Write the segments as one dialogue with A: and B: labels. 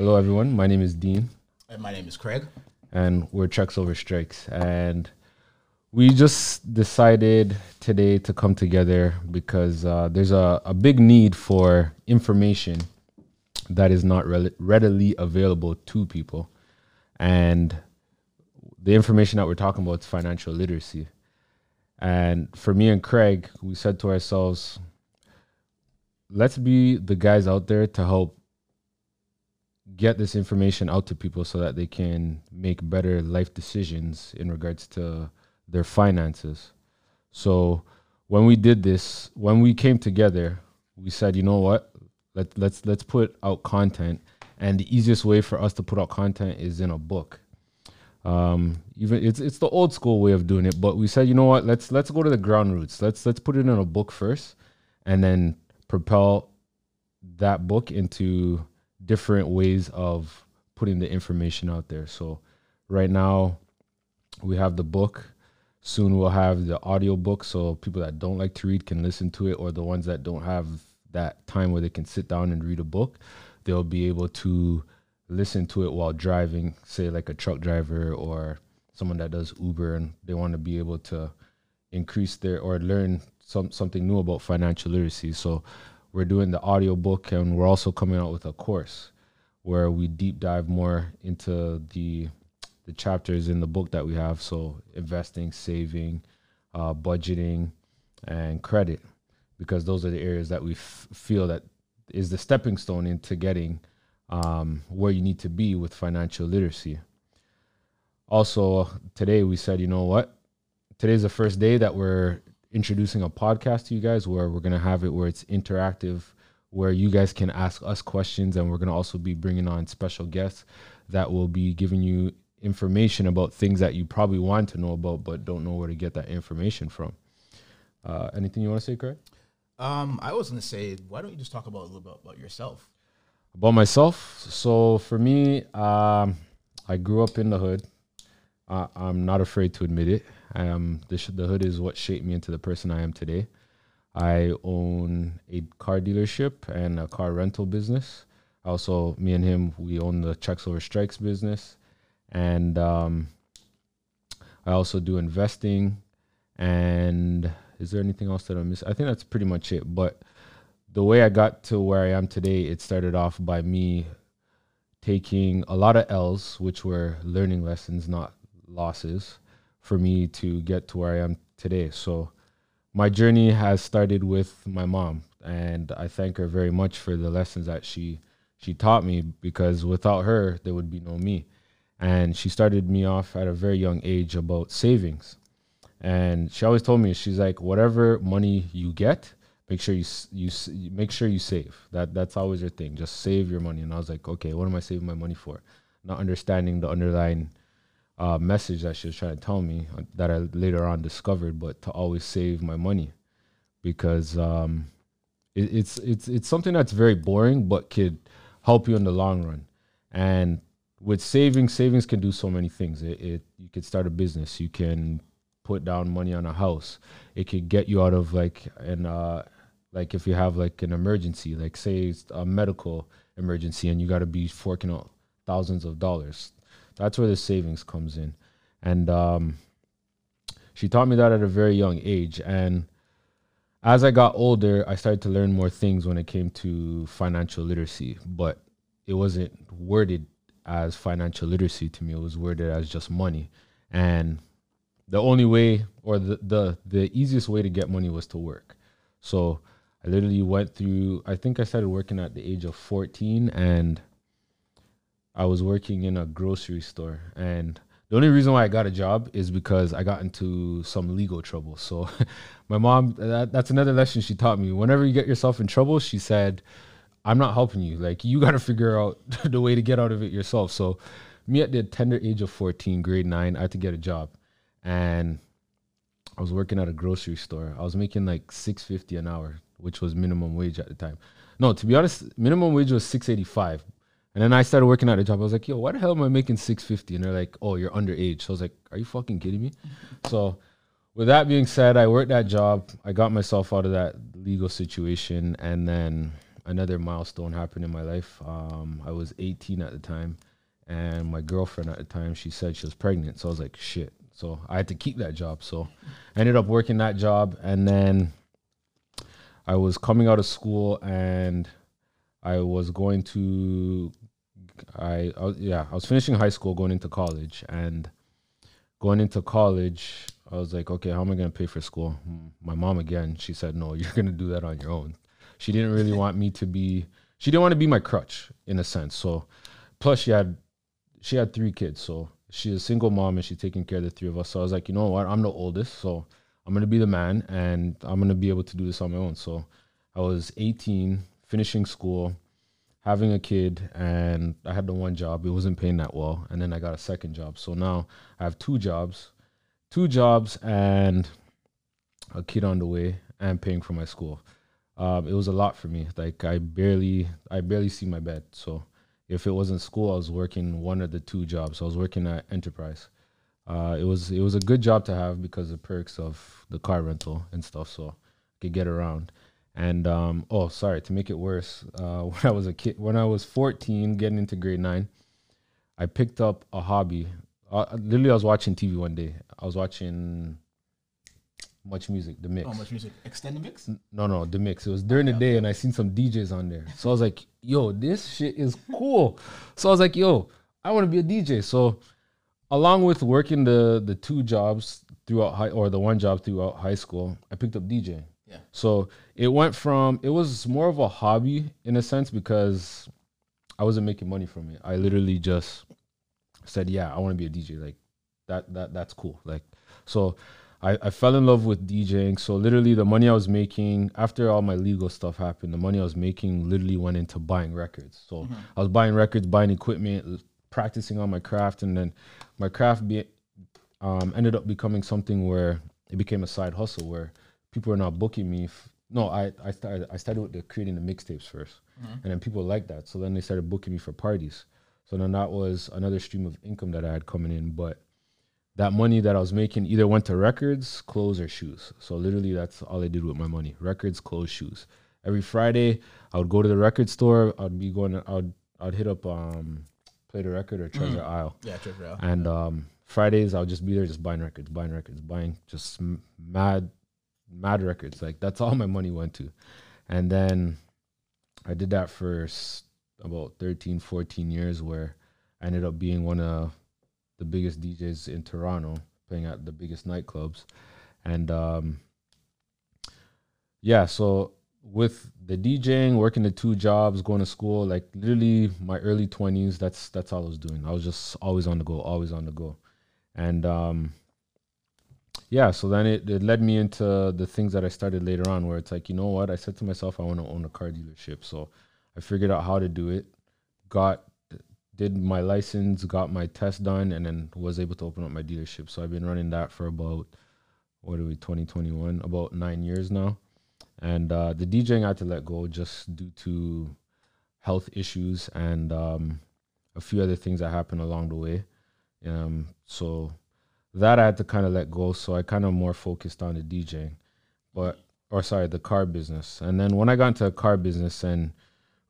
A: Hello, everyone. My name is Dean,
B: And my name is Craig.
A: and we're Checks Over Strikes. And we just decided today to come together because uh, there's a, a big need for information that is not rel- readily available to people. And the information that we're talking about is financial literacy. And for me and Craig, we said to ourselves, let's be the guys out there to help get this information out to people so that they can make better life decisions in regards to their finances. So when we did this, when we came together, we said, you know what? Let let's let's put out content and the easiest way for us to put out content is in a book. Um, even it's it's the old school way of doing it, but we said, you know what? Let's let's go to the ground roots. Let's let's put it in a book first and then propel that book into different ways of putting the information out there. So right now we have the book. Soon we'll have the audio book so people that don't like to read can listen to it or the ones that don't have that time where they can sit down and read a book, they'll be able to listen to it while driving, say like a truck driver or someone that does Uber and they want to be able to increase their or learn some something new about financial literacy. So we're doing the audio book and we're also coming out with a course where we deep dive more into the the chapters in the book that we have. So investing saving uh, budgeting and credit because those are the areas that we f- feel that is the stepping stone into getting um, where you need to be with financial literacy. Also today we said you know what? Today's the first day that we're introducing a podcast to you guys where we're going to have it where it's interactive where you guys can ask us questions and we're going to also be bringing on special guests that will be giving you information about things that you probably want to know about but don't know where to get that information from. Uh, anything you want to say craig?
B: Um, I was gonna say, why don't you just talk about a little bit about yourself?
A: about myself? So for me um, i grew up in the hood. Uh, i'm not afraid to admit it um, the, sh- the hood is what shaped me into the person i am today. I own a car dealership and a car rental business. Also me and him we own the checks over strikes business. And um, i also do investing. And is there anything else that i miss i think that's pretty much it. But the way I got to where I am today, it started off by me taking a lot of L's, which were learning lessons, not losses, for me to get to where I am today. So my journey has started with my mom, and I thank her very much for the lessons that she she taught me because without her, there would be no me. And she started me off at a very young age about savings. And she always told me, she's like, whatever money you get, make sure you you make sure you save. That that's always your thing. Just save your money. And I was like, okay, what am I saving my money for? Not understanding the underlying uh, message that she was trying to tell me uh, that I later on discovered, but to always save my money because um, it, it's it's it's something that's very boring, but could help you in the long run. And with savings, savings can do so many things. It, it you could start a business. You can put down money on a house. It could get you out of like an uh, like if you have like an emergency, like say a medical emergency, and you got to be forking out thousands of dollars. That's where the savings comes in, and um, she taught me that at a very young age. And as I got older, I started to learn more things when it came to financial literacy, but it wasn't worded as financial literacy to me. It was worded as just money, and the only way or the, the the easiest way to get money was to work. So I literally went through I think I started working at the age of 14 and I was working in a grocery store and the only reason why I got a job is because I got into some legal trouble. So my mom that, that's another lesson she taught me. Whenever you get yourself in trouble, she said, I'm not helping you. Like you got to figure out the way to get out of it yourself. So me at the tender age of 14, grade 9, I had to get a job and I was working at a grocery store. I was making like six fifty an hour, which was minimum wage at the time. No, to be honest, minimum wage was six eighty five. And then I started working at a job. I was like, yo, why the hell am I making six fifty? And they're like, oh, you're underage. So I was like, are you fucking kidding me? so with that being said, I worked that job. I got myself out of that legal situation, and then another milestone happened in my life. Um, I was 18 at the time, and my girlfriend at the time she said she was pregnant. So I was like, shit. So I had to keep that job. So I ended up working that job, and then I was coming out of school, and I was going to, I, I yeah, I was finishing high school, going into college, and going into college, I was like, okay, how am I going to pay for school? My mom again, she said, no, you're going to do that on your own. She didn't really want me to be. She didn't want to be my crutch in a sense. So, plus she had she had three kids. So she's a single mom and she's taking care of the three of us. So I was like, you know what? I'm the oldest, so I'm gonna be the man and I'm gonna be able to do this on my own. So I was 18, finishing school, having a kid, and I had the one job. It wasn't paying that well, and then I got a second job. So now I have two jobs, two jobs, and a kid on the way, and paying for my school um, it was a lot for me. Like I barely, I barely see my bed. So if it wasn't school, I was working one of the two jobs. I was working at Enterprise. Uh, it was it was a good job to have because of perks of the car rental and stuff, so I could get around. And um, oh, sorry to make it worse. Uh, when I was a kid, when I was 14, getting into grade nine, I picked up a hobby. Uh, literally, I was watching TV one day. I was watching MuchMusic, the mix.
B: Oh, MuchMusic. Extend the mix?
A: No, no, the mix. It was during the day and I seen some DJs on there. So I was like, yo, this shit is cool. So I was like, yo, I want to be a DJ. So along with working the the two jobs throughout high or the one job throughout high school, I picked up DJing.
B: Yeah.
A: So it went from it was more of a hobby in a sense because I wasn't making money from it. I literally just said, yeah, I want to be a DJ. Like that that that's cool. Like so I, I fell in love with DJing. So literally the money I was making after all my legal stuff happened, the money I was making literally went into buying records. So mm-hmm. I was buying records, buying equipment, practicing on my craft, and then my craft be, um, ended up becoming something where it became a side hustle where people are not booking me. F- no, I, I started I started with the creating the mixtapes 1st mm-hmm. and then people liked that. So then they started booking me for parties. So then that was another stream of income that I had coming in, but that money that I was making either went to records, clothes, or shoes. So literally, that's all I did with my money: records, clothes, shoes. Every Friday, I would go to the record store. I'd be going. I'd I'd hit up um, play the record or Treasure mm. Isle.
B: Yeah, Treasure Isle.
A: And um, Fridays, I'll just be there, just buying records, buying records, buying just mad, mad records. Like that's all my money went to. And then I did that for about 13, 14 years, where I ended up being one of the biggest DJs in Toronto, playing at the biggest nightclubs, and um, yeah, so with the DJing, working the two jobs, going to school, like literally my early twenties, that's that's all I was doing. I was just always on the go, always on the go, and um, yeah, so then it, it led me into the things that I started later on, where it's like, you know what, I said to myself, I want to own a car dealership, so I figured out how to do it, got did my license, got my test done, and then was able to open up my dealership. So I've been running that for about what are we 2021 about nine years now. And uh, the djing i had to let go just due to health issues and um, a few other things that happened along the way. Um, so that i had to kind of let go so i kind of more focused on the djing but or sorry the car business and then when i got into the car business and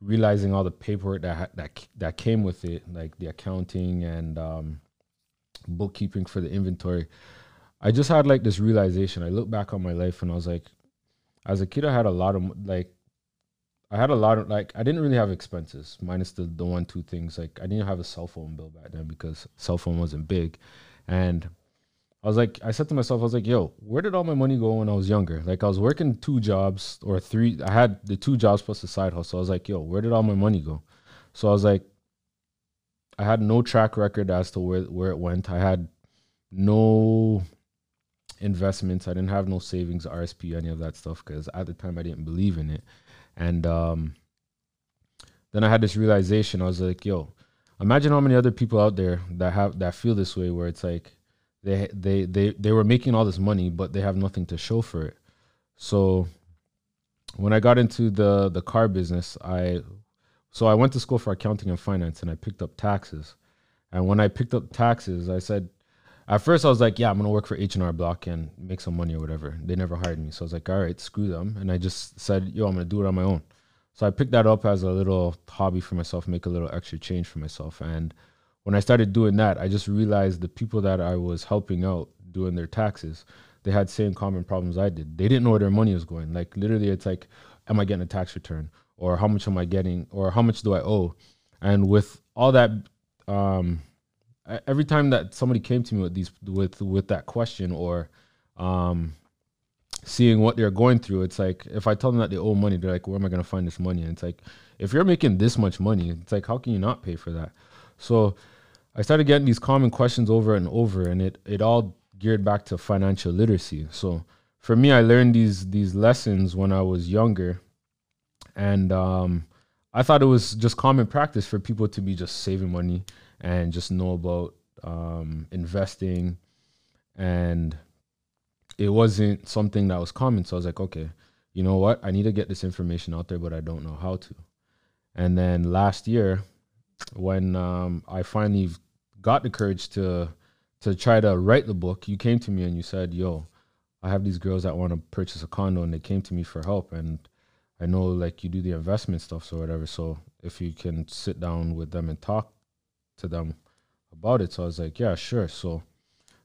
A: realizing all the paperwork that that that came with it, like the accounting and um, bookkeeping for the inventory, I just had like this realization. I look back on my life and I was like, as a kid, I had a lot of like, I had a lot of like, I didn't really have expenses minus the the one two things. Like, I didn't have a cell phone bill back then because cell phone wasn't big, and I was like, I said to myself, I was like, yo, where did all my money go when I was younger? Like, I was working two jobs or three. I had the two jobs plus the side hustle. I was like, yo, where did all my money go? So I was like, I had no track record as to where, where it went. I had no investments. I didn't have no savings, RSP, any of that stuff because at the time I didn't believe in it. And um, then I had this realization. I was like, yo, imagine how many other people out there that have that feel this way, where it's like, they they they they were making all this money, but they have nothing to show for it. So when I got into the the car business, I so I went to school for accounting and finance, and I picked up taxes. And when I picked up taxes, I said, at first I was like, yeah, I'm gonna work for H and R Block and make some money or whatever. They never hired me, so I was like, all right, screw them. And I just said, yo, I'm gonna do it on my own. So I picked that up as a little hobby for myself, make a little extra change for myself. And when I started doing that, I just realized the people that I was helping out doing their taxes, they had same common problems I did. They didn't know where their money was going. Like literally, it's like, am I getting a tax return, or how much am I getting, or how much do I owe? And with all that, um, every time that somebody came to me with these with with that question or um, seeing what they're going through, it's like if I tell them that they owe money, they're like, "Where am I going to find this money?" And it's like, if you're making this much money, it's like, how can you not pay for that? So I started getting these common questions over and over, and it it all geared back to financial literacy. So for me, I learned these these lessons when I was younger, and um, I thought it was just common practice for people to be just saving money and just know about um, investing and it wasn't something that was common. So I was like, okay, you know what? I need to get this information out there, but I don't know how to. And then last year, when um, I finally got the courage to to try to write the book, you came to me and you said, "Yo, I have these girls that want to purchase a condo, and they came to me for help, and I know like you do the investment stuff, so whatever. So if you can sit down with them and talk to them about it, so I was like, yeah, sure. So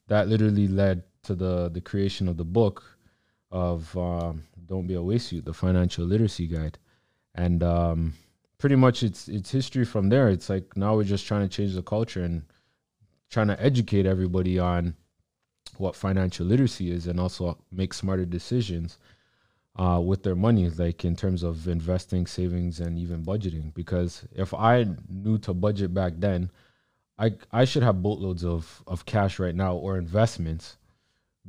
A: that literally led to the the creation of the book of um, "Don't Be a Waste Youth," the financial literacy guide, and um, pretty much it's it's history from there. It's like now we're just trying to change the culture and trying to educate everybody on what financial literacy is, and also make smarter decisions uh, with their money, like in terms of investing, savings, and even budgeting. Because if I knew to budget back then, I I should have boatloads of of cash right now or investments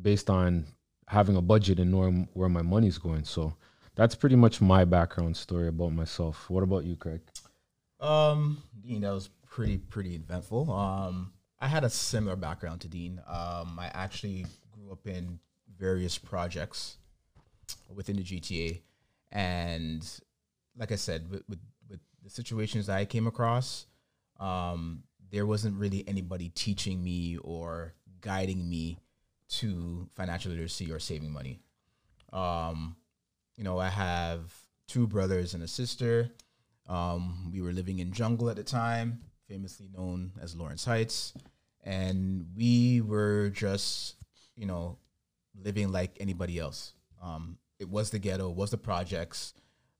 A: based on having a budget and knowing where my money's going. So that's pretty much my background story about myself. What about you, Craig?
B: Um, Dean, that was pretty pretty eventful. Um, I had a similar background to Dean. Um, I actually grew up in various projects within the GTA, and like I said, with with, with the situations that I came across, um, there wasn't really anybody teaching me or guiding me to financial literacy or saving money. Um, you know, I have two brothers and a sister. Um, we were living in jungle at the time, famously known as Lawrence Heights, and we were just, you know, living like anybody else. Um, it was the ghetto, it was the projects.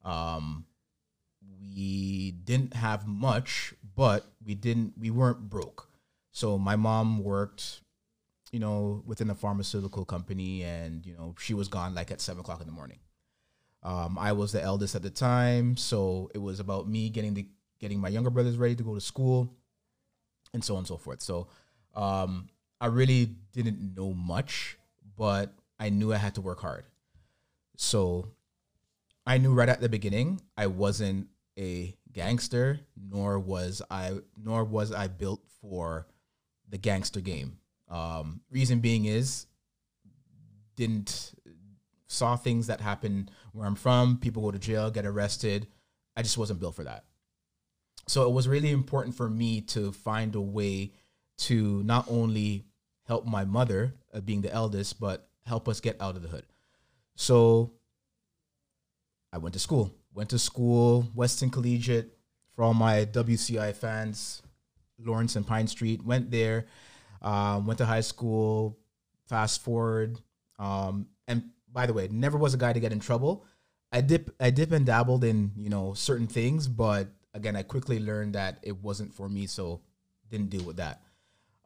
B: Um, we didn't have much, but we didn't we weren't broke. So my mom worked you know, within a pharmaceutical company, and you know, she was gone like at seven o'clock in the morning. Um, I was the eldest at the time, so it was about me getting the getting my younger brothers ready to go to school, and so on and so forth. So, um, I really didn't know much, but I knew I had to work hard. So, I knew right at the beginning I wasn't a gangster, nor was I, nor was I built for the gangster game. Um, reason being is didn't saw things that happen where I'm from. People go to jail, get arrested. I just wasn't built for that. So it was really important for me to find a way to not only help my mother, uh, being the eldest, but help us get out of the hood. So I went to school. Went to school, Weston Collegiate, for all my WCI fans, Lawrence and Pine Street. Went there um, went to high school. Fast forward, um, and by the way, never was a guy to get in trouble. I dip, I dip and dabbled in you know certain things, but again, I quickly learned that it wasn't for me, so didn't deal with that.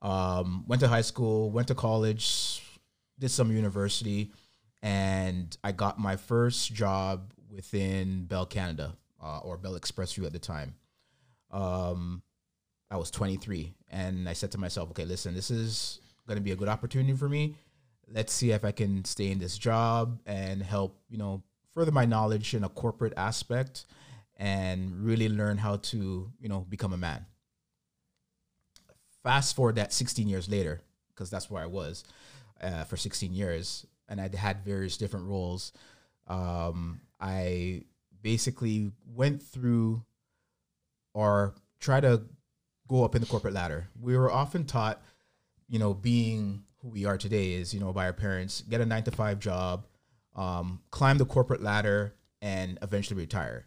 B: Um, went to high school, went to college, did some university, and I got my first job within Bell Canada uh, or Bell ExpressVu at the time. Um, I was 23, and I said to myself, okay, listen, this is going to be a good opportunity for me. Let's see if I can stay in this job and help, you know, further my knowledge in a corporate aspect and really learn how to, you know, become a man. Fast forward that 16 years later, because that's where I was uh, for 16 years, and I'd had various different roles. Um, I basically went through or try to go up in the corporate ladder. We were often taught, you know, being who we are today is, you know, by our parents, get a nine to five job, um, climb the corporate ladder, and eventually retire.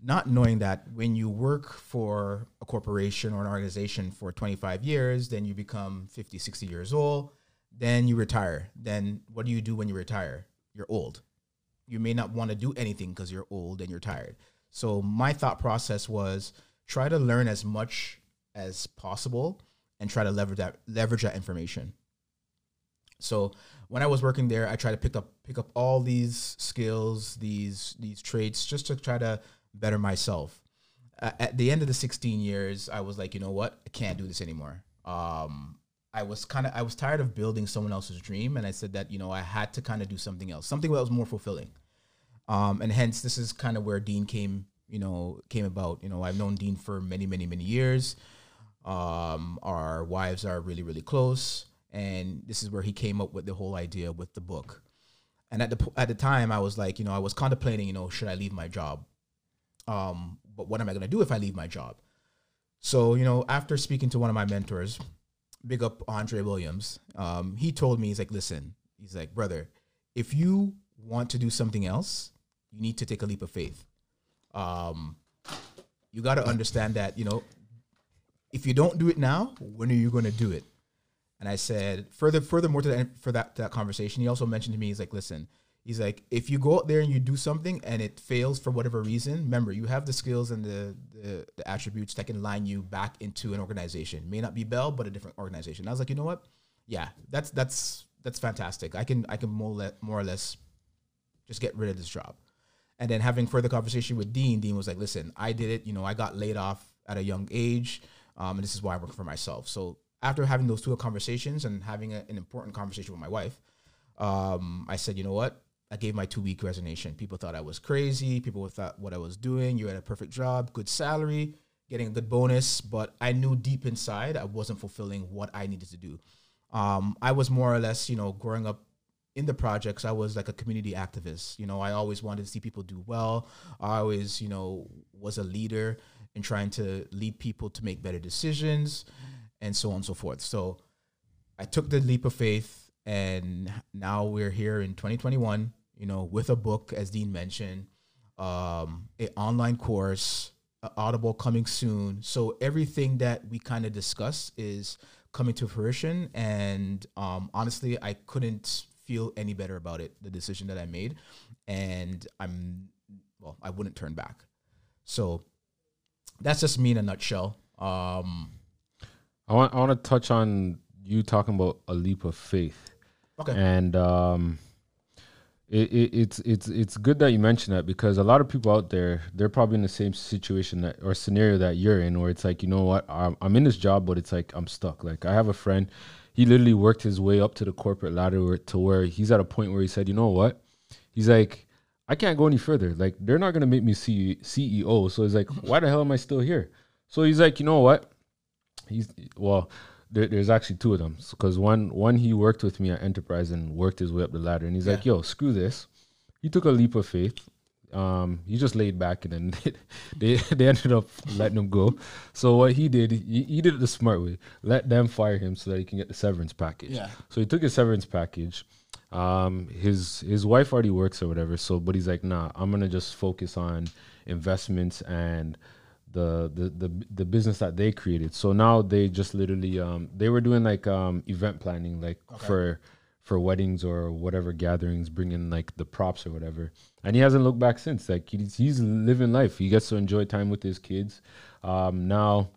B: not knowing that when you work for a corporation or an organization for 25 years, then you become 50, 60 years old, then you retire. Then what do you do when you retire? You're old. You may not want to do anything because you're old and you're tired. So my thought process was try to learn as much as possible and try to leverage that leverage that information. So when I was working there, I tried to pick up pick up all these skills, these these traits, just to try to better myself. Uh, at the end of the 16 years, I was like, you know what, I can't do this anymore. Um, I was kind of I was tired of building someone else's dream, and I said that you know I had to kind of do something else, something that was more fulfilling. Um, and hence, this is kind of where Dean came, you know, came about. You know, I've known Dean for many, many, many years. Um, our wives are really, really close and this is where he came up with the whole idea with the book. And at the at the time, I was like, you know, I was contemplating, you know, should I leave my job? Um, but what am I going to do if I leave my job? So, you know, after speaking to one of my mentors, big up Andre Williams, um, he told me, he's like, listen, he's like, brother, if you want to do something else, you need to take a leap of faith. Um, you got to understand that, you know, if you don't do it now, when are you going to do it? And I said, further, furthermore to that, for that, that conversation, he also mentioned to me, he's like, listen, he's like, if you go out there and you do something and it fails for whatever reason, remember, you have the skills and the, the, the attributes that can line you back into an organization. May not be Bell, but a different organization. I was like, you know what? Yeah, that's, that's, that's fantastic. I can, I can more, more or less just get rid of this job. And then having further conversation with Dean, Dean was like, listen, I did it. You know, I got laid off at a young age. Um, and this is why I work for myself. So after having those two conversations and having a, an important conversation with my wife, um, I said, you know what? I gave my two week resignation. People thought I was crazy. People thought what I was doing. You had a perfect job, good salary, getting a good bonus, but I knew deep inside I wasn't fulfilling what I needed to do. Um, I was more or less, you know, growing up in the projects, I was like a community activist. You know, I always wanted to see people do well. I always, you know, was a leader in trying to lead people to make better decisions and so on and so forth. So I took the leap of faith, and now we're here in 2021. You know, with a book, as Dean mentioned, um, an online course, Audible coming soon. So everything that we kind of discuss is coming to fruition, and um, honestly, I couldn't feel any better about it. The decision that I made, and I'm well, I wouldn't turn back. So that's just me in a nutshell. Um,
A: I want I want to touch on you talking about a leap of faith. Okay. And um, it, it, it's it's it's good that you mentioned that because a lot of people out there they're probably in the same situation that or scenario that you're in, where it's like you know what I'm, I'm in this job, but it's like I'm stuck. Like I have a friend, he literally worked his way up to the corporate ladder to where he's at a point where he said, you know what, he's like I can't go any further. Like they're not gonna make me CEO. So he's like, why the hell am I still here? So he's like, you know what? He's well. There, there's actually two of them because one one he worked with me at Enterprise and worked his way up the ladder, and he's yeah. like, "Yo, screw this." He took a leap of faith. Um, he just laid back, and then they they ended up letting him go. So what he did, he, he did it the smart way. Let them fire him so that he can get the severance package. Yeah. So he took his severance package. Um, his his wife already works or whatever. So, but he's like, nah, I'm gonna just focus on investments and the, the the the business that they created. So now they just literally um they were doing like um event planning like okay. for for weddings or whatever gatherings, bringing like the props or whatever. And he hasn't looked back since. Like he's he's living life. He gets to enjoy time with his kids. Um now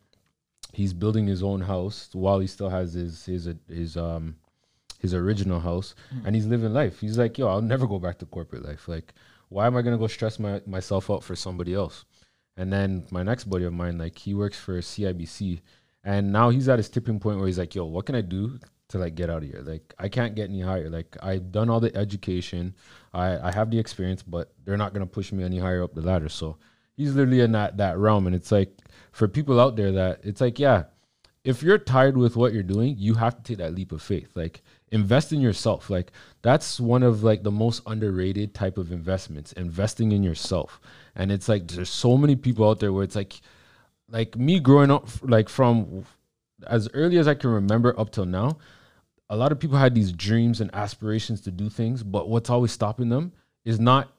A: he's building his own house while he still has his his his um his original house mm. and he's living life. He's like, yo, I'll never go back to corporate life. Like, why am I gonna go stress my myself out for somebody else? And then my next buddy of mine, like he works for CIBC, and now he's at his tipping point where he's like, "Yo, what can I do to like get out of here? Like I can't get any higher. Like I've done all the education, I I have the experience, but they're not gonna push me any higher up the ladder." So he's literally in that that realm, and it's like for people out there that it's like, yeah, if you're tired with what you're doing, you have to take that leap of faith. Like invest in yourself. Like that's one of like the most underrated type of investments, investing in yourself and it's like there's so many people out there where it's like like me growing up like from as early as I can remember up till now, a lot of people had these dreams and aspirations to do things, but what's always stopping them is not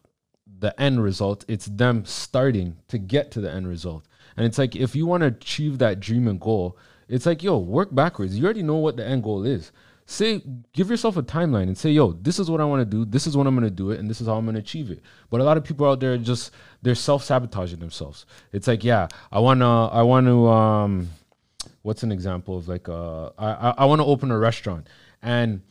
A: the end result. It's them starting to get to the end result. And it's like if you want to achieve that dream and goal, it's like yo, work backwards. You already know what the end goal is. Say, give yourself a timeline and say, yo, this is what I want to do. This is when I'm going to do it, and this is how I'm going to achieve it. But a lot of people out there just they're self sabotaging themselves. It's like, yeah, I wanna, I want to, um, what's an example of like, uh, I, I, I want to open a restaurant, and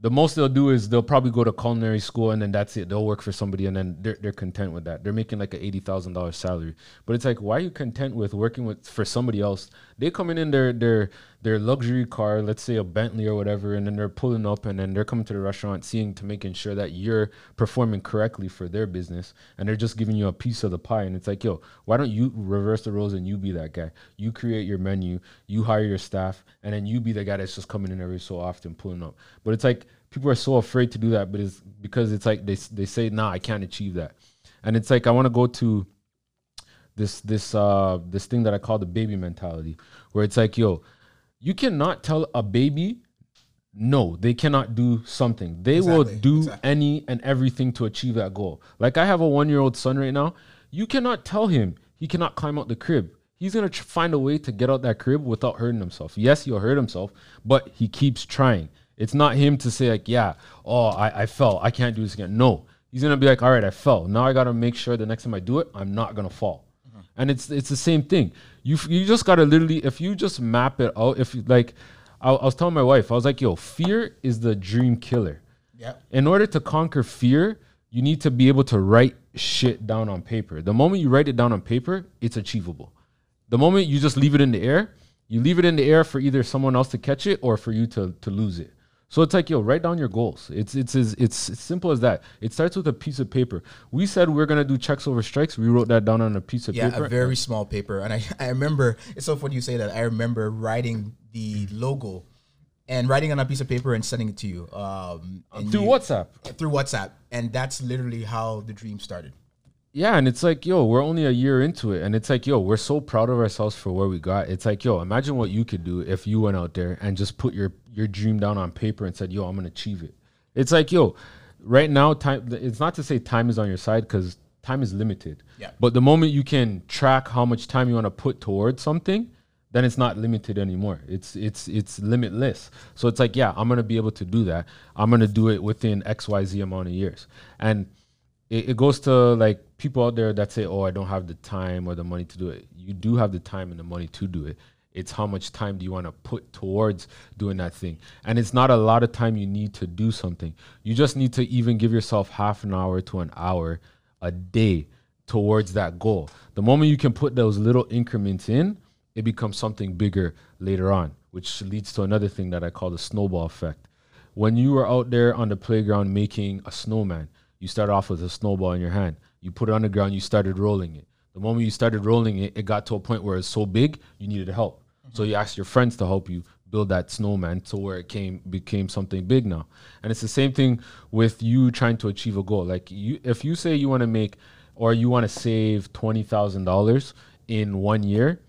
A: the most they'll do is they'll probably go to culinary school and then that's it. They'll work for somebody and then they're, they're content with that. They're making like an eighty thousand dollars salary. But it's like, why are you content with working with for somebody else? They come in in their their their luxury car, let's say a Bentley or whatever, and then they're pulling up and then they're coming to the restaurant, seeing to making sure that you're performing correctly for their business, and they're just giving you a piece of the pie. And it's like, yo, why don't you reverse the roles and you be that guy? You create your menu, you hire your staff, and then you be the guy that's just coming in every so often pulling up. But it's like people are so afraid to do that, but it's because it's like they they say, "Nah, I can't achieve that," and it's like I want to go to this this uh this thing that I call the baby mentality, where it's like, yo, you cannot tell a baby no, they cannot do something. They will do
B: exactly.
A: any and everything to achieve that goal. Like I have a one year old son right now. You cannot tell him he cannot climb out the crib. He's gonna tr- find a way to get out that crib without hurting himself. Yes, he'll hurt himself, but he keeps trying. It's not him to say like, yeah, oh, I, I fell, I can't do this again. No, he's gonna be like, all right, I fell. Now I gotta make sure the next time I do it, I'm not gonna fall. And it's it's the same thing. You you just gotta literally if you just map it out. If you, like, I, I was telling my wife, I was like, yo, fear is the dream killer
B: Yeah.
A: in order to conquer fear, you need to be able to write shit down on paper. The moment you write it down on paper, it's achievable. The moment you just leave it in the air, you leave it in the air for either someone else to catch it or for you to to lose it. So it's like, yo, write down your goals. It's it's as it's simple as that. It starts with a piece of paper. We said we're gonna do checks over strikes. We wrote that down on a piece of
B: Yeah,
A: paper.
B: a very small paper. And I, I remember, it's so funny you say that. I remember writing the logo and writing on a piece of paper and sending it to you. Um,
A: through
B: you-
A: WhatsApp.
B: Through WhatsApp. And that's literally how the dream started.
A: Yeah, and it's like, yo, we're only a year into it, and it's like, yo, we're so proud of ourselves for where we got. It's like, yo, imagine what you could do if you went out there and just put your your dream down on paper and said, yo, I'm gonna achieve it. It's like, yo, right now, time. It's not to say time is on your side because time is limited.
B: Yeah.
A: But the moment you can track how much time you want to put towards something, then it's not limited anymore. It's it's it's limitless. So it's like, yeah, I'm gonna be able to do that. I'm gonna do it within X Y Z amount of years, and it, it goes to like people out there that say, "Oh, I don't have the time or the money to do it." You do have the time and the money to do it. It's how much time do you want to put towards doing that thing, and it's not a lot of time you need to do something. You just need to even give yourself half an hour to an hour a day towards that goal. The moment you can put those little increments in, it becomes something bigger later on, which leads to another thing that I call the snowball effect when you are out there on the playground making a snowman, you start off with a snowball in your hand. You put it on the ground, you started rolling it. The moment you started rolling it, it got to a point where it's so big, you needed help. So you ask your friends to help you build that snowman to where it came became something big now. And it's the same thing with you trying to achieve a goal. Like you if you say you want to make or you want to save twenty thousand dollars in one year,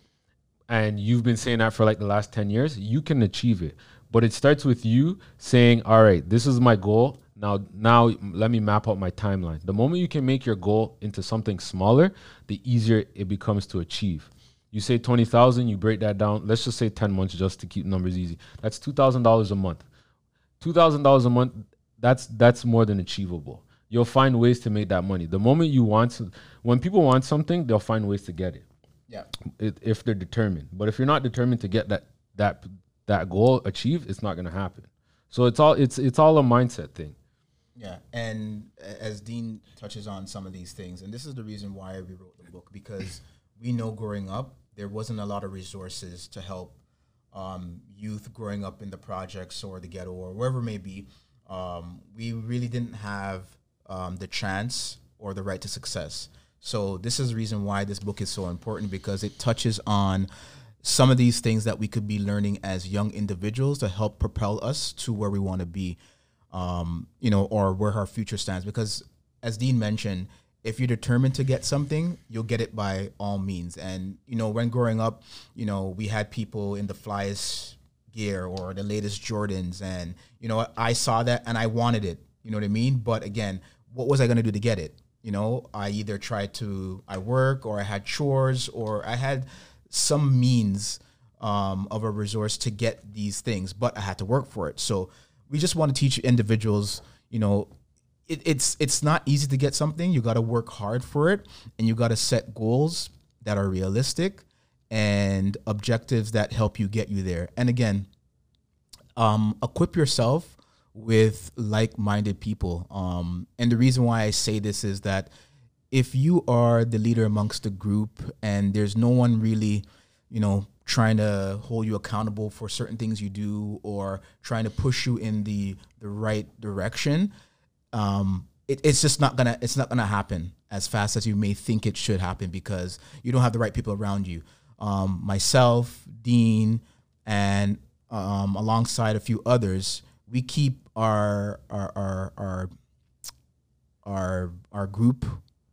A: and you've been saying that for like the last 10 years, you can achieve it. But it starts with you saying, "All right, this is my goal. Now now let me map out my timeline." The moment you can make your goal into something smaller, the easier it becomes to achieve. You say 20,000, you break that down. Let's just say 10 months just to keep numbers easy. That's $2,000 a month. $2,000 a month, that's that's more than achievable. You'll find ways to make that money. The moment you want to when people want something, they'll find ways to get it
B: Yeah.
A: it, if they're determined. But if you're not determined to get that that that goal achieved, it's not going to happen. So it's all it's it's all a mindset thing.
B: Yeah, and as Dean touches on some of these things, and this is the reason why we wrote the book because we know growing up there wasn't a lot of resources to help um, youth growing up in the projects or the ghetto or wherever it may be. Um, we really didn't have um, the chance or the right to success. So this is the reason why this book is so important because it touches on some of these things that we could be learning as young individuals to help propel us to where we want to be um, you know, or where our future stands. Because as Dean mentioned, if you're determined to get something, you'll get it by all means. And you know, when growing up, you know, we had people in the flyest gear or the latest Jordans, and you know, I saw that and I wanted it. You know what I mean? But again, what was I going to do to get it? You know, I either tried to I work or I had chores or I had some means um, of a resource to get these things, but I had to work for it. So we just want to teach individuals, you know, it, it's it's not easy to get something. You got to work hard for it, and you got to set goals that are realistic and objectives that help you get you there. And again, um, equip yourself with like-minded people. Um, and the reason why I say this is that if you are the leader amongst the group and there's no one really, you know, trying to hold you accountable for certain things you do or trying to push you in the the right direction, um, it, it's just not gonna it's not gonna happen as fast as you may think it should happen because you don't have the right people around you. Um, myself, Dean, and um, alongside a few others, we keep our our our our our, our group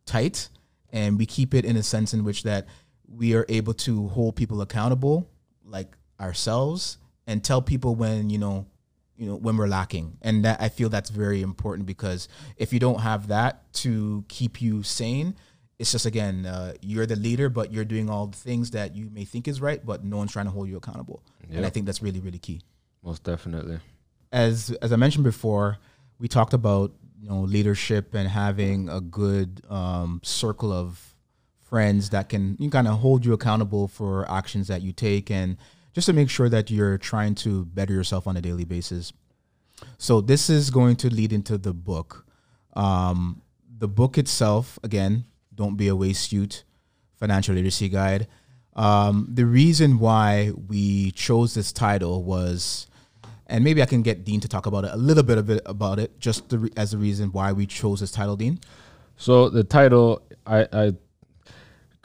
B: tight, and we keep it in a sense in which that we are able to hold people accountable, like ourselves, and tell people when you know you know when we're lacking. And that i feel that's very important because if you don't have that to keep you sane it's just again uh, you're the leader but you're doing all the things that you may think is right but no one's trying to hold you accountable. And i think that's really really key.
A: Most definitely.
B: As as i mentioned before we talked about you know leadership and having a good um, circle of friends that can you kind of hold you accountable for actions that you take and just to make sure that you're trying to better yourself on a daily basis. So this is going to lead into the book. Um, the book itself, again, don't be a waste youth, financial literacy guide. Um, the reason why we chose this title was, and maybe I can get Dean to talk about it a little bit of it about it, just re- as the reason why we chose this title, Dean.
A: So the title, I, I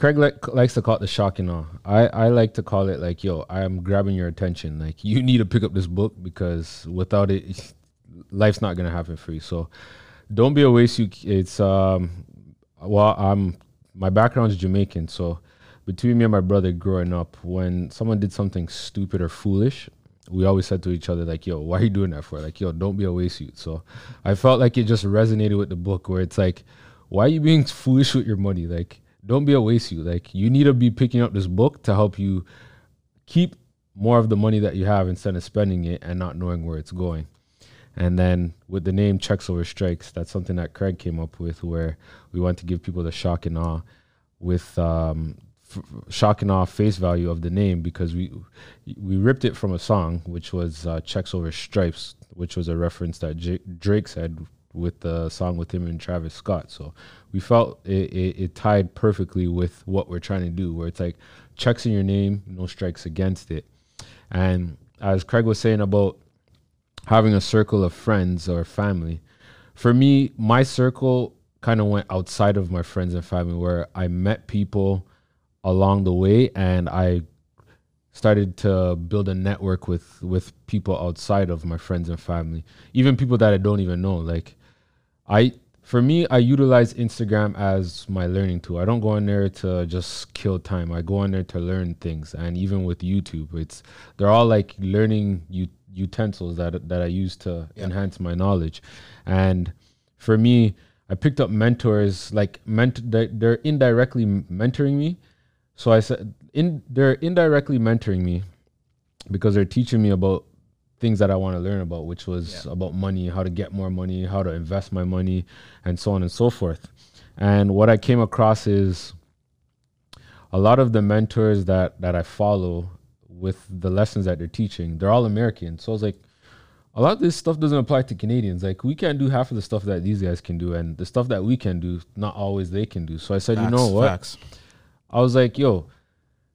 A: Craig likes to call it the shocking awe. I, I like to call it like, yo, I am grabbing your attention. Like, you need to pick up this book because without it, life's not gonna happen for you. So, don't be a waste. You, it's um, well, I'm my background is Jamaican, so between me and my brother growing up, when someone did something stupid or foolish, we always said to each other like, "Yo, why are you doing that for?" Like, "Yo, don't be a waste youth." So, I felt like it just resonated with the book, where it's like, "Why are you being foolish with your money?" Like don't be a waste you. Like you need to be picking up this book to help you keep more of the money that you have instead of spending it and not knowing where it's going. And then with the name Checks Over Strikes, that's something that Craig came up with where we want to give people the shock and awe with um, f- shock and awe face value of the name because we we ripped it from a song which was uh, Checks Over Stripes, which was a reference that J- Drake said with the song with him and Travis Scott. So we felt it, it, it, tied perfectly with what we're trying to do, where it's like checks in your name, no strikes against it. And as Craig was saying about having a circle of friends or family, for me, my circle kind of went outside of my friends and family, where I met people along the way and I started to build a network with with people outside of my friends and family even people that i don't even know like I for me, I utilize Instagram as my learning tool. I don't go in there to just kill time. I go in there to learn things. And even with YouTube, it's they're all like learning u- utensils that that I use to yeah. enhance my knowledge. And for me, I picked up mentors like ment- they're indirectly mentoring me. So I said in they're indirectly mentoring me because they're teaching me about things that I want to learn about, which was yeah. about money, how to get more money, how to invest my money, and so on and so forth. And what I came across is a lot of the mentors that that I follow with the lessons that they're teaching, they're all American. So I was like, a lot of this stuff doesn't apply to Canadians. Like we can't do half of the stuff that these guys can do, and the stuff that we can do, not always they can do. So I said, facts, you know what? Facts. I was like, yo,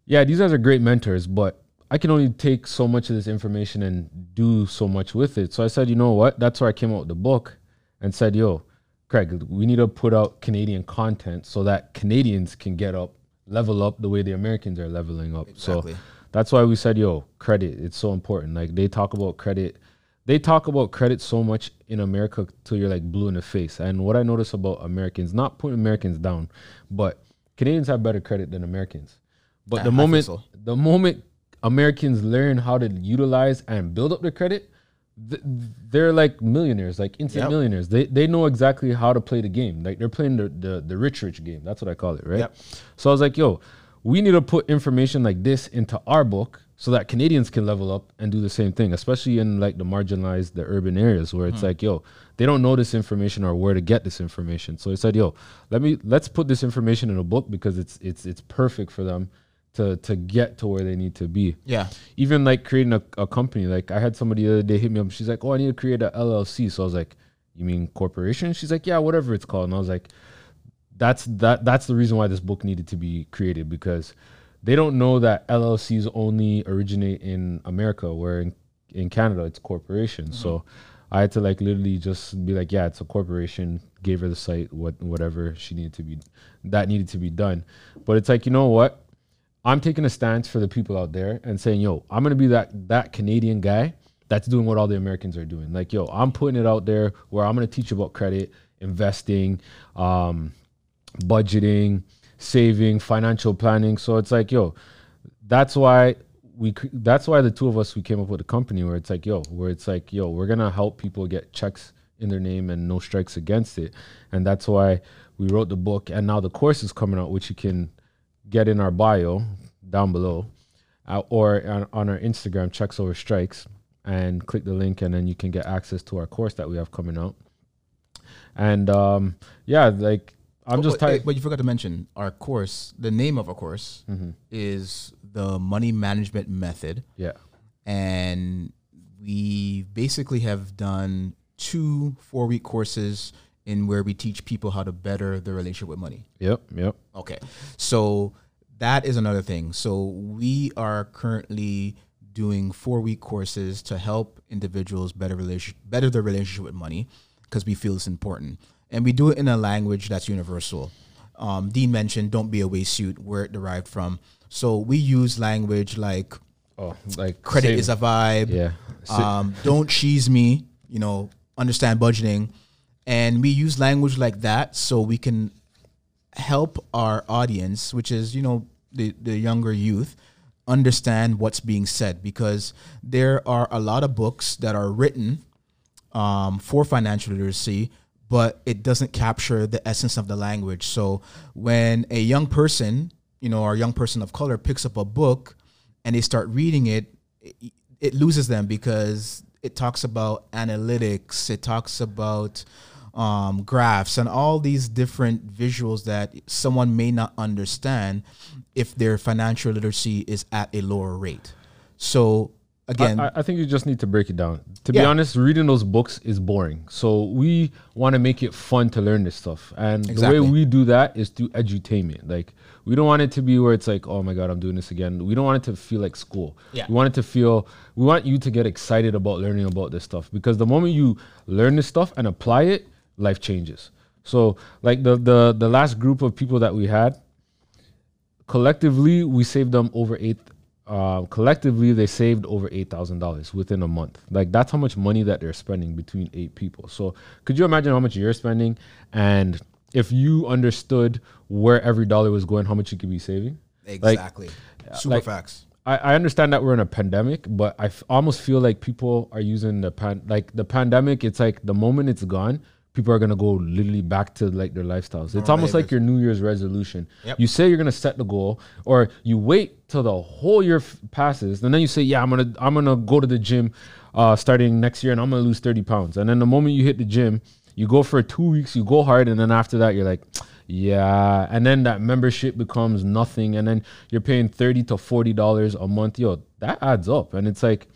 A: yeah, these guys are great mentors, but I can only take so much of this information and do so much with it. So I said, you know what? That's where I came out with the book and said, yo, Craig, we need to put out Canadian content so that Canadians can get up, level up the way the Americans are leveling up. Exactly. So that's why we said, yo, credit, it's so important. Like they talk about credit. They talk about credit so much in America till you're like blue in the face. And what I notice about Americans, not putting Americans down, but Canadians have better credit than Americans. But the moment so. the moment Americans learn how to utilize and build up their credit, th- they're like millionaires, like instant
B: Yep.
A: millionaires. They they know exactly how to play the game. Like they're playing the the, the rich rich game. That's what I call it, right?
B: Yep.
A: So I was like, yo, we need to put information like this into our book so that Canadians can level up and do the same thing, especially in like the marginalized, the urban areas where it's hmm. like, yo, they don't know this information or where to get this information. So I said, yo, let me let's put this information in a book because it's it's it's perfect for them to to get to where they need to be.
B: Yeah.
A: even like creating a, a company like i had somebody the other day hit me up. She's like oh i need to create a llc so i was like you mean corporation? She's like yeah whatever it's called. And i was like that's that that's the reason why this book needed to be created because they don't know that llcs only originate in america where in, in canada it's corporations so mm-hmm. i had to like literally just be like yeah it's a corporation. Gave her the site what whatever she needed to be that needed to be done. But it's like you know what I'm taking a stance for the people out there and saying, yo, I'm gonna be that that Canadian guy that's doing what all the Americans are doing. Like, yo, I'm putting it out there where I'm gonna teach about credit, investing, um, budgeting, saving, financial planning. So it's like, yo, that's why we that's why the two of us we came up with a company where it's like, yo, where it's like, yo, we're gonna help people get checks in their name and no strikes against it. And that's why we wrote the book and now the course is coming out, which you can get in our bio down below uh, or on, on our Instagram, checks over strikes, and click the link, and then you can get access to our course that we have coming out. And um, yeah, like I'm
B: But-
A: just tired.
B: but you forgot to mention our course. The name of our course
A: Mm-hmm.
B: is the Money Management Method,
A: Yeah,
B: and we basically have done two four week courses in where we teach people how to better their relationship with money.
A: yep, yep.
B: Okay. So that is another thing. So we are currently doing four week courses to help individuals better relation better their relationship with money because we feel it's important. And we do it in a language that's universal. Um, Dean mentioned don't be a waste suit, where it derived from. So we use language like
A: Oh, like
B: credit
A: save-
B: is a vibe.
A: yeah.
B: Um, don't cheese me, you know, understand budgeting. And we use language like that so we can help our audience, which is, you know, the, the younger youth, understand what's being said because there are a lot of books that are written um, for financial literacy, but it doesn't capture the essence of the language. So when a young person, you know, or a young person of color picks up a book and they start reading it, it, it loses them because it talks about analytics, it talks about um, graphs, and all these different visuals that someone may not understand if their financial literacy is at a lower rate. So again,
A: I, I think you just need to break it down. To be honest, reading those books is boring. So we want to make it fun to learn this stuff. And the way we do that is through edutainment. Like we don't want it to be where it's like, oh my god, I'm doing this again. We don't want it to feel like school.
B: Yeah.
A: We want it to feel. We want you to get excited about learning about this stuff because the moment you learn this stuff and apply it, life changes. So like the the the last group of people that we had, collectively we saved them over eight uh, collectively they saved over eight thousand dollars within a month like that's how much money that they're spending between eight people so could you imagine how much you're spending and if you understood where every dollar was going how much you could be saving
B: exactly. Super
A: like-
B: facts.
A: I, I understand that we're in a pandemic, but I f- almost feel like people are using the pan like the pandemic. It's like the moment it's gone, people are gonna go literally back to like their lifestyles. It's almost like your New Year's resolution.
B: Yep.
A: You say you're gonna set the goal, or you wait till the whole year f- passes, and then you say, "Yeah, I'm gonna I'm gonna go to the gym uh, starting next year, and I'm gonna lose 30 pounds." And then the moment you hit the gym, you go for two weeks, you go hard, and then after that, you're like. Yeah, and then that membership becomes nothing, and then you're paying thirty to forty dollars a month. Yo, that adds up, and it's like,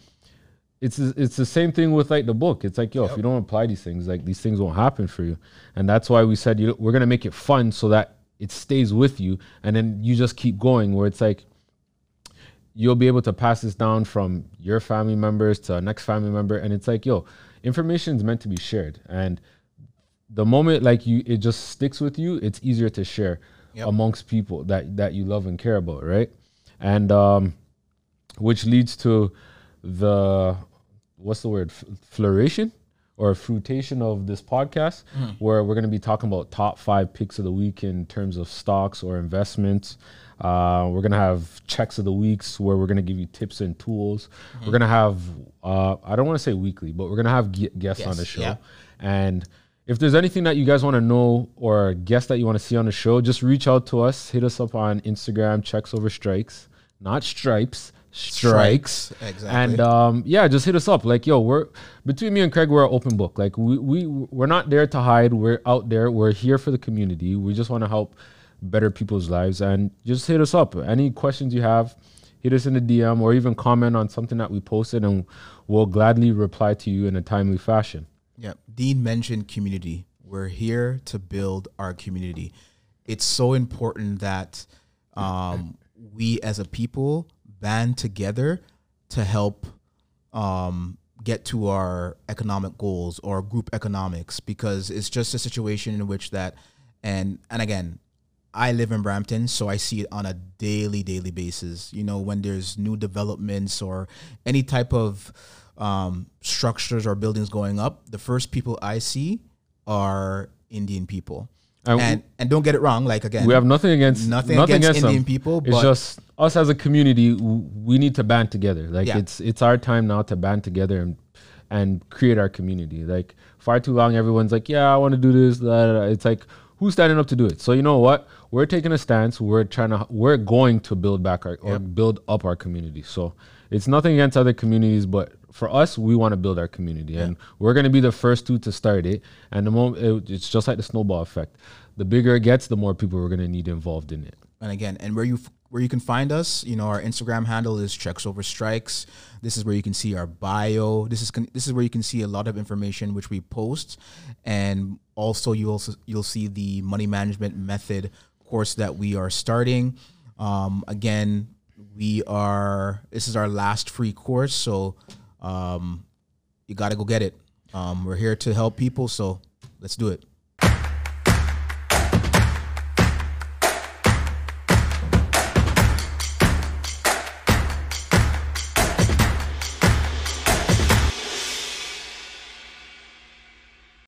A: it's it's the same thing with like the book. It's like, yo, if you don't apply these things, like these things won't happen for you, and that's why we said you we're gonna make it fun so that it stays with you, and then you just keep going. Where it's like, you'll be able to pass this down from your family members to a next family member, and it's like, yo, information is meant to be shared, and the moment like you it just sticks with you it's easier to share
B: Yep.
A: amongst people that that you love and care about right and um which leads to the what's the word F- flourishing or fruitation of this podcast, where we're going to be talking about top five picks of the week in terms of stocks or investments. Uh, we're gonna have checks of the weeks where we're gonna give you tips and tools. We're gonna have uh, I don't want to say weekly, but we're gonna have gu- guests on the show.
B: yeah.
A: And if there's anything that you guys want to know or guests that you want to see on the show, just reach out to us. Hit us up on Instagram. Checks over strikes, not stripes. Strikes.
B: Exactly.
A: And um, yeah, just hit us up. Like, yo, we're between me and Craig, we're an open book. Like, we we we're not there to hide. We're out there. We're here for the community. We just want to help better people's lives. And just hit us up. Any questions you have, hit us in the DM or even comment on something that we posted, and we'll gladly reply to you in a timely fashion.
B: Yeah. Dean mentioned community. We're here to build our community. It's so important that um, we as a people band together to help um, get to our economic goals or group economics because it's just a situation in which that and and again I live in Brampton, so I see it on a daily, daily basis. You know, when there's new developments or any type of um, structures or buildings going up, the first people I see are Indian people.
A: And
B: And and, don't get it wrong, like again,
A: We have nothing against
B: Nothing against Indian people,
A: It's just us as a community. We need to band together. Like
B: Yeah.
A: it's it's our time now to band together and and create our community. Like far too long, everyone's like, yeah, I want to do this. da, da, da." It's like who's standing up to do it? So you know what? We're taking a stance. We're trying to. We're going to build back our or build up our community. So it's nothing against other communities, but for us, we want to build our community, and we're going to be the first two to start it. And the moment it, it's just like the snowball effect. The bigger it gets, the more people we're going to need involved in it.
B: and again, and where you where you can find us, you know, our Instagram handle is checks over strikes. This is where you can see our bio. This is con- this is where you can see a lot of information which we post, and also you also you'll see the money management method course that we are starting. Um, again, we are this is our last free course, so um, you got to go get it. Um, we're here to help people, so let's do it.